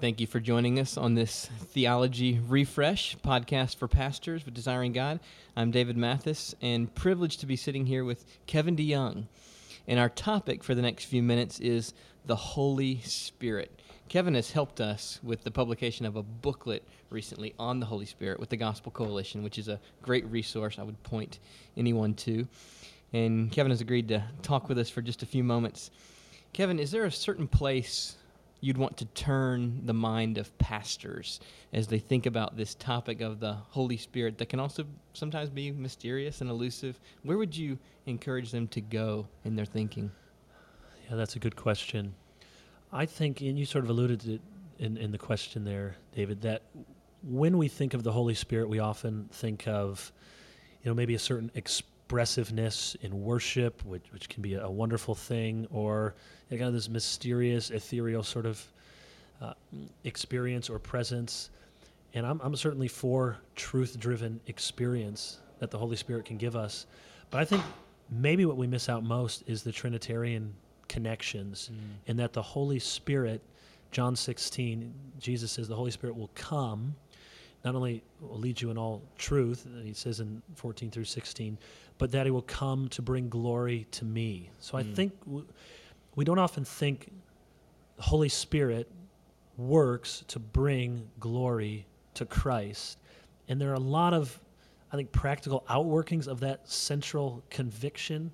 Thank you for joining us on this Theology Refresh podcast for pastors with Desiring God. I'm David Mathis and privileged to be sitting here with Kevin DeYoung. And our topic for the next few minutes is the Holy Spirit. Kevin has helped us with the publication of a booklet recently on the Holy Spirit with the Gospel Coalition, which is a great resource I would point anyone to. And Kevin has agreed to talk with us for just a few moments. Kevin, is there a certain place you'd want to turn the mind of pastors as they think about this topic of the Holy Spirit that can also sometimes be mysterious and elusive? Where would you encourage them to go in their thinking? Yeah, that's a good question. I think, and you sort of alluded to it in, in the question there, David, that when we think of the Holy Spirit, we often think of, you know, maybe a certain expressiveness in worship, which, which can be a, wonderful thing, or kind of this mysterious, ethereal sort of uh, experience or presence. And I'm, I'm certainly for truth driven experience that the Holy Spirit can give us. But I think maybe what we miss out most is the Trinitarian connections, mm. and that the Holy Spirit, John 16, Jesus says the Holy Spirit will come, not only will lead you in all truth, he says in 14 through 16, but that he will come to bring glory to me. So mm. I think. W- we don't often think the Holy Spirit works to bring glory to Christ. And there are a lot of, I think, practical outworkings of that central conviction.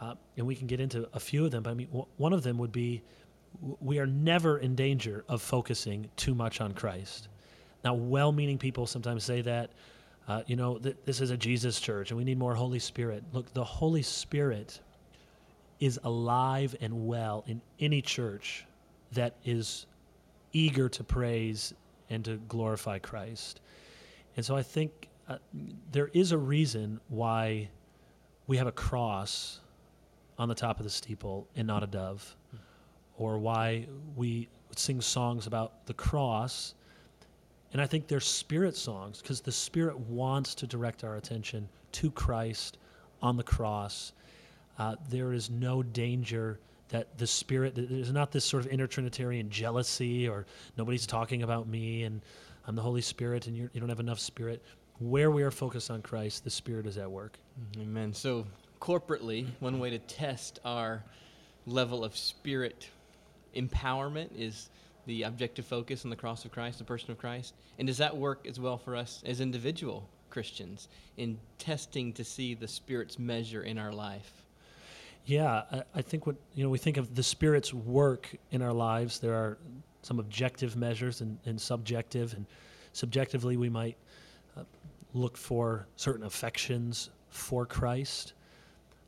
Uh, and we can get into a few of them. But I mean, w- one of them would be w- we are never in danger of focusing too much on Christ. Now, well meaning people sometimes say that, uh, you know, th- this is a Jesus church and we need more Holy Spirit. Look, the Holy Spirit is alive and well in any church that is eager to praise and to glorify Christ. And so I think uh, there is a reason why we have a cross on the top of the steeple and not a dove, or why we sing songs about the cross. And I think they're spirit songs because the Spirit wants to direct our attention to Christ on the cross. Uh, there is no danger that the spirit there's not this sort of inner Trinitarian jealousy or nobody's talking about me and i'm the holy spirit and you don't have enough spirit. Where we are focused on christ the spirit is at work. Amen. So corporately one way to test our level of spirit empowerment is the objective focus on the cross of christ the person of christ and does that work as well for us as individual christians in testing to see the spirit's measure in our life yeah, I, I, think what you know we think of the Spirit's work in our lives. There are some objective measures and, and subjective, and subjectively we might uh, look for certain affections for Christ.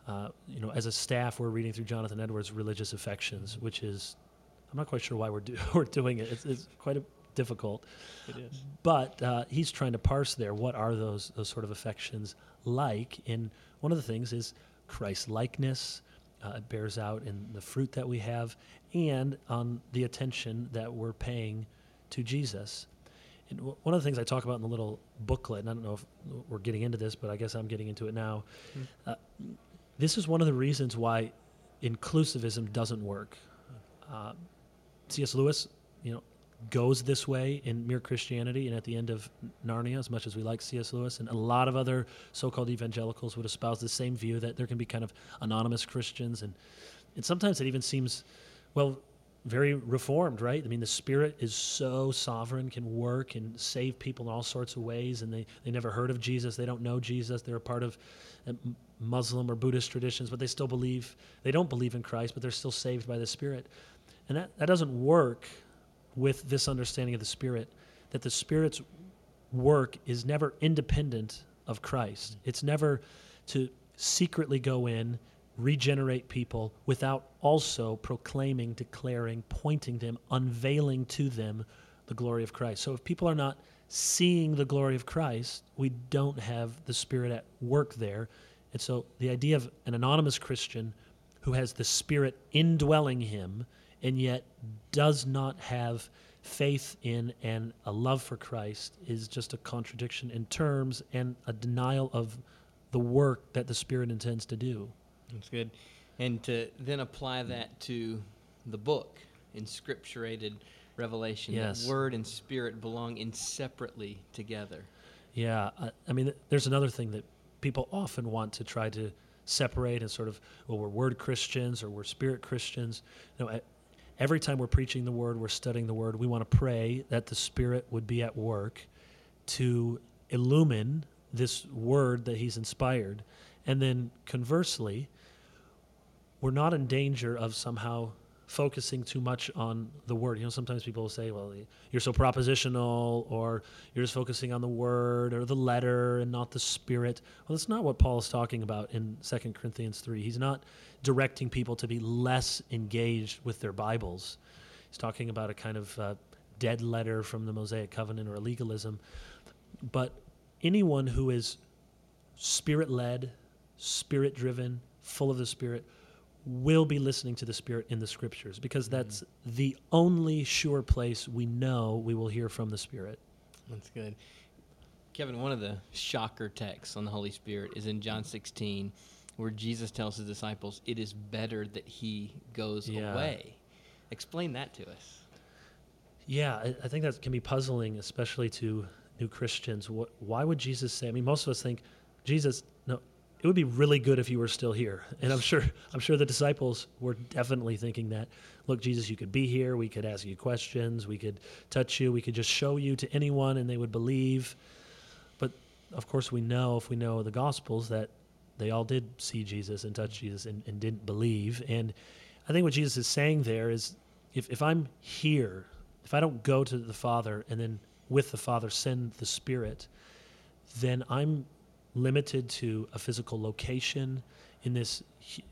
Uh, you know, as a staff, we're reading through Jonathan Edwards' religious affections, which is I'm not quite sure why we're do, we're doing it. It's, it's quite a, difficult. It is. But uh, he's trying to parse there. What are those those sort of affections like? And one of the things is Christ likeness. Uh, it bears out in the fruit that we have and on the attention that we're paying to Jesus. And w- one of the things I talk about in the little booklet, and I don't know if we're getting into this, but I guess I'm getting into it now. Mm. Uh, this is one of the reasons why inclusivism doesn't work. C.S. Lewis, you know, goes this way in Mere Christianity and at the end of Narnia, as much as we like C.S. Lewis, and a lot of other so-called evangelicals would espouse the same view that there can be kind of anonymous Christians, and and sometimes it even seems, well, very reformed, right? I mean, the Spirit is so sovereign, can work and save people in all sorts of ways, and they they never heard of Jesus, they don't know Jesus, they're a part of uh, Muslim or Buddhist traditions, but they still believe they don't believe in Christ, but they're still saved by the Spirit, and that that doesn't work with this understanding of the Spirit that the Spirit's work is never independent of Christ. It's never to secretly go in, regenerate people without also proclaiming, declaring, pointing them, unveiling to them the glory of Christ. So if people are not seeing the glory of Christ, we don't have the Spirit at work there. And so the idea of an anonymous Christian who has the Spirit indwelling him and yet does not have faith in and a love for Christ is just a contradiction in terms and a denial of the work that the Spirit intends to do. That's good. And to then apply that to the book, inscripturated Revelation. Yes. That word and spirit belong inseparably together. Yeah, I, I mean, there's another thing that people often want to try to separate and sort of, well, we're word Christians or we're spirit Christians. No, e- every time we're preaching the word, we're studying the word, we want to pray that the Spirit would be at work to illumine this word that He's inspired. And then conversely, we're not in danger of somehow focusing too much on the word. You know, sometimes people say, well, you're so propositional, or you're just focusing on the word or the letter and not the spirit. Well, that's not what Paul is talking about in 2 Corinthians 3. He's not directing people to be less engaged with their Bibles. He's talking about a kind of uh, dead letter from the Mosaic Covenant or legalism. But anyone who is spirit led, spirit driven, full of the Spirit, will be listening to the Spirit in the Scriptures because mm-hmm. that's the only sure place we know we will hear from the Spirit. That's good. Kevin, one of the shocker texts on the Holy Spirit is in John 16, where Jesus tells his disciples, It is better that he goes Yeah. away. Explain that to us. Yeah, I, I think that can be puzzling, especially to new Christians. What, why would Jesus say? I mean, most of us think, Jesus, it would be really good if you were still here. And I'm sure, I'm sure the disciples were definitely thinking that. Look, Jesus, you could be here. We could ask you questions. We could touch you. We could just show you to anyone, and they would believe. But of course, we know if we know the Gospels that they all did see Jesus and touch Jesus and, and didn't believe. And I think what Jesus is saying there is, if, if I'm here if I don't go to the Father and then with the Father send the Spirit, then I'm limited to a physical location. In this,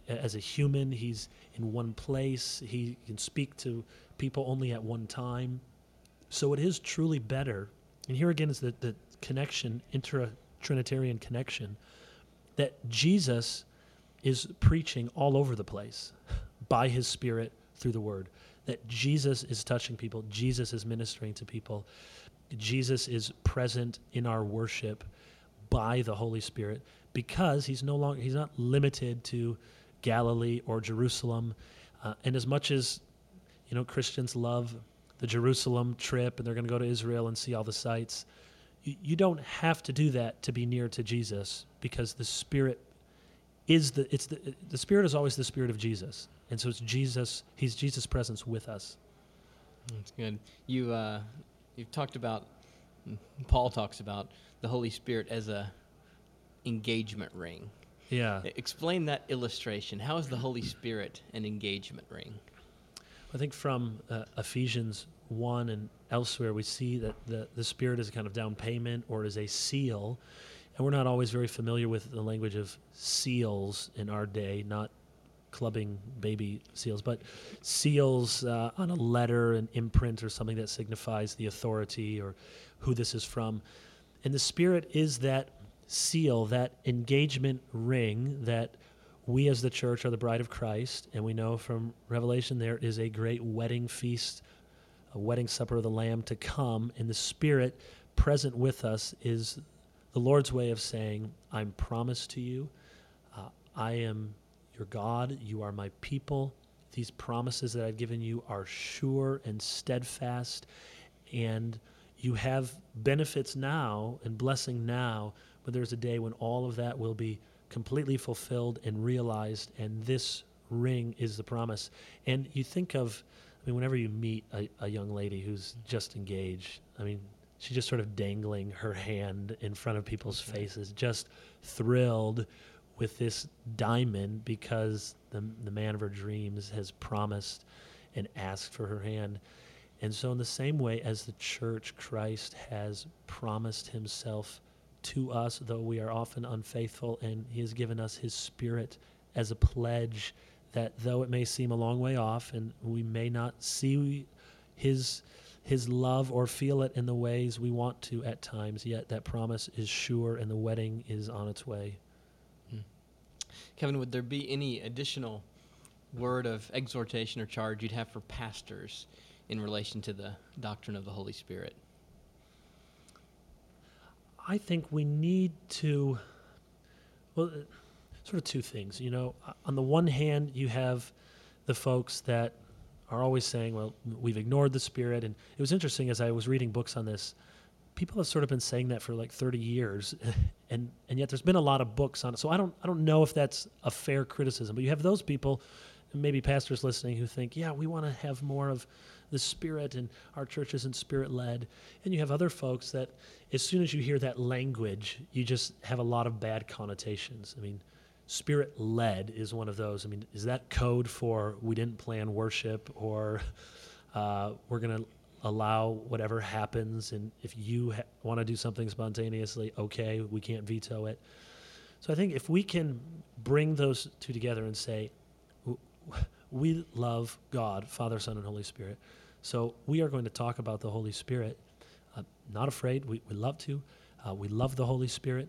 as a human, he's in one place. He can speak to people only at one time. So it is truly better. And here again is the, the connection, intra Trinitarian connection, that Jesus is preaching all over the place by his Spirit through the Word that Jesus is touching people, Jesus is ministering to people, Jesus is present in our worship by the Holy Spirit because he's no longer he's not limited to Galilee or Jerusalem. Uh, and as much as you know Christians love the Jerusalem trip and they're going to go to Israel and see all the sites, you, you don't have to do that to be near to Jesus because the Spirit is the it's the the Spirit is always the Spirit of Jesus, and so it's Jesus. He's Jesus' presence with us. That's good. You uh, you've talked about Paul talks about the Holy Spirit as a engagement ring. Yeah, Explain that illustration. How is the Holy Spirit an engagement ring? I think from uh, Ephesians one and elsewhere we see that the the Spirit is a kind of down payment or is a seal, and we're not always very familiar with the language of seals in our day, not clubbing baby seals, but seals uh, on a letter, an imprint, or something that signifies the authority or who this is from. And the Spirit is that seal, that engagement ring that we as the church are the bride of Christ. And we know from Revelation there is a great wedding feast, a wedding supper of the Lamb to come. And the Spirit present with us is the Lord's way of saying, I'm promised to you. Uh, I am your God. You are my people. These promises that I've given you are sure and steadfast. And you have benefits now and blessing now, but there's a day when all of that will be completely fulfilled and realized. And this ring is the promise. And you think of, I mean, whenever you meet a, a young lady who's just engaged, I mean, she's just sort of dangling her hand in front of people's mm-hmm. faces, just thrilled with this diamond because the, the man of her dreams has promised and asked for her hand. And so, in the same way as the church, Christ has promised himself to us, though we are often unfaithful, and he has given us his spirit as a pledge that though it may seem a long way off and we may not see his his love or feel it in the ways we want to at times, yet that promise is sure and the wedding is on its way. Kevin, would there be any additional word of exhortation or charge you'd have for pastors in relation to the doctrine of the Holy Spirit? I think we need to, well, sort of two things. You know, on the one hand, you have the folks that are always saying, well, we've ignored the Spirit. And it was interesting as I was reading books on this, people have sort of been saying that for like 30 years. And, and yet there's been a lot of books on it. So I don't, I don't know if that's a fair criticism, but you have those people, maybe pastors listening, who think, yeah, we want to have more of the Spirit and our church isn't Spirit led. And you have other folks that, as soon as you hear that language, you just have a lot of bad connotations. I mean, spirit led is one of those. I mean, is that code for we didn't plan worship or uh, we're going to allow whatever happens? And if you ha- want to do something spontaneously, okay, we can't veto it. So I think if we can bring those two together and say, we love God, Father, Son, and Holy Spirit. So we are going to talk about the Holy Spirit. Uh, not afraid, we, we love to. Uh, we love the Holy Spirit.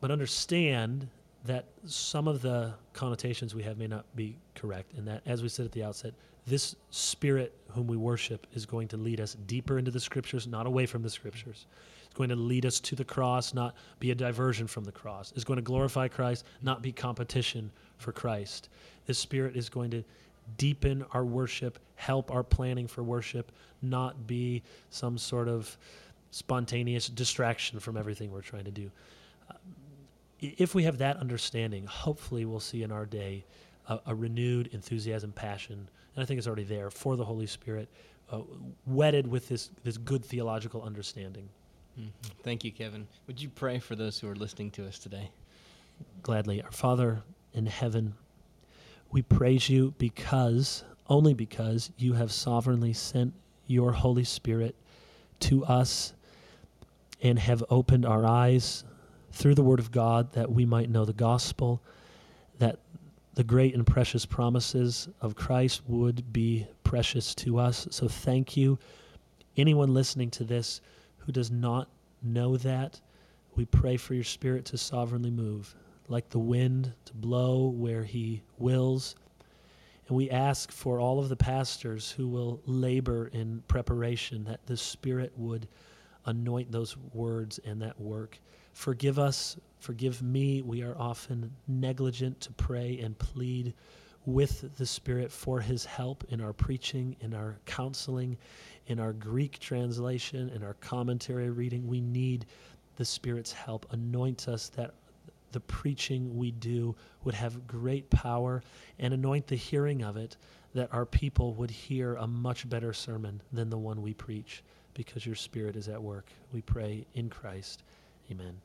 But understand that some of the connotations we have may not be correct, and that, as we said at the outset, this Spirit whom we worship is going to lead us deeper into the Scriptures, not away from the Scriptures. It's going to lead us to the cross, not be a diversion from the cross. It's going to glorify Christ, not be competition for Christ. This Spirit is going to deepen our worship, help our planning for worship, not be some sort of spontaneous distraction from everything we're trying to do uh, if we have that understanding, hopefully we'll see in our day a, a renewed enthusiasm, passion, and I think it's already there for the Holy Spirit, uh, wedded with this this good theological understanding. Mm-hmm. Thank you, Kevin. Would you pray for those who are listening to us today? Gladly, our Father in heaven, we praise you because only because you have sovereignly sent your Holy Spirit to us and have opened our eyes through the Word of God that we might know the gospel, the great and precious promises of Christ would be precious to us. So thank you. Anyone listening to this who does not know that, we pray for your Spirit to sovereignly move, like the wind to blow where He wills. And we ask for all of the pastors who will labor in preparation that the Spirit would anoint those words and that work. Forgive us, forgive me. We are often negligent to pray and plead with the Spirit for His help in our preaching, in our counseling, in our Greek translation, in our commentary reading. We need the Spirit's help. Anoint us that the preaching we do would have great power and anoint the hearing of it that our people would hear a much better sermon than the one we preach because your Spirit is at work. We pray in Christ. Amen.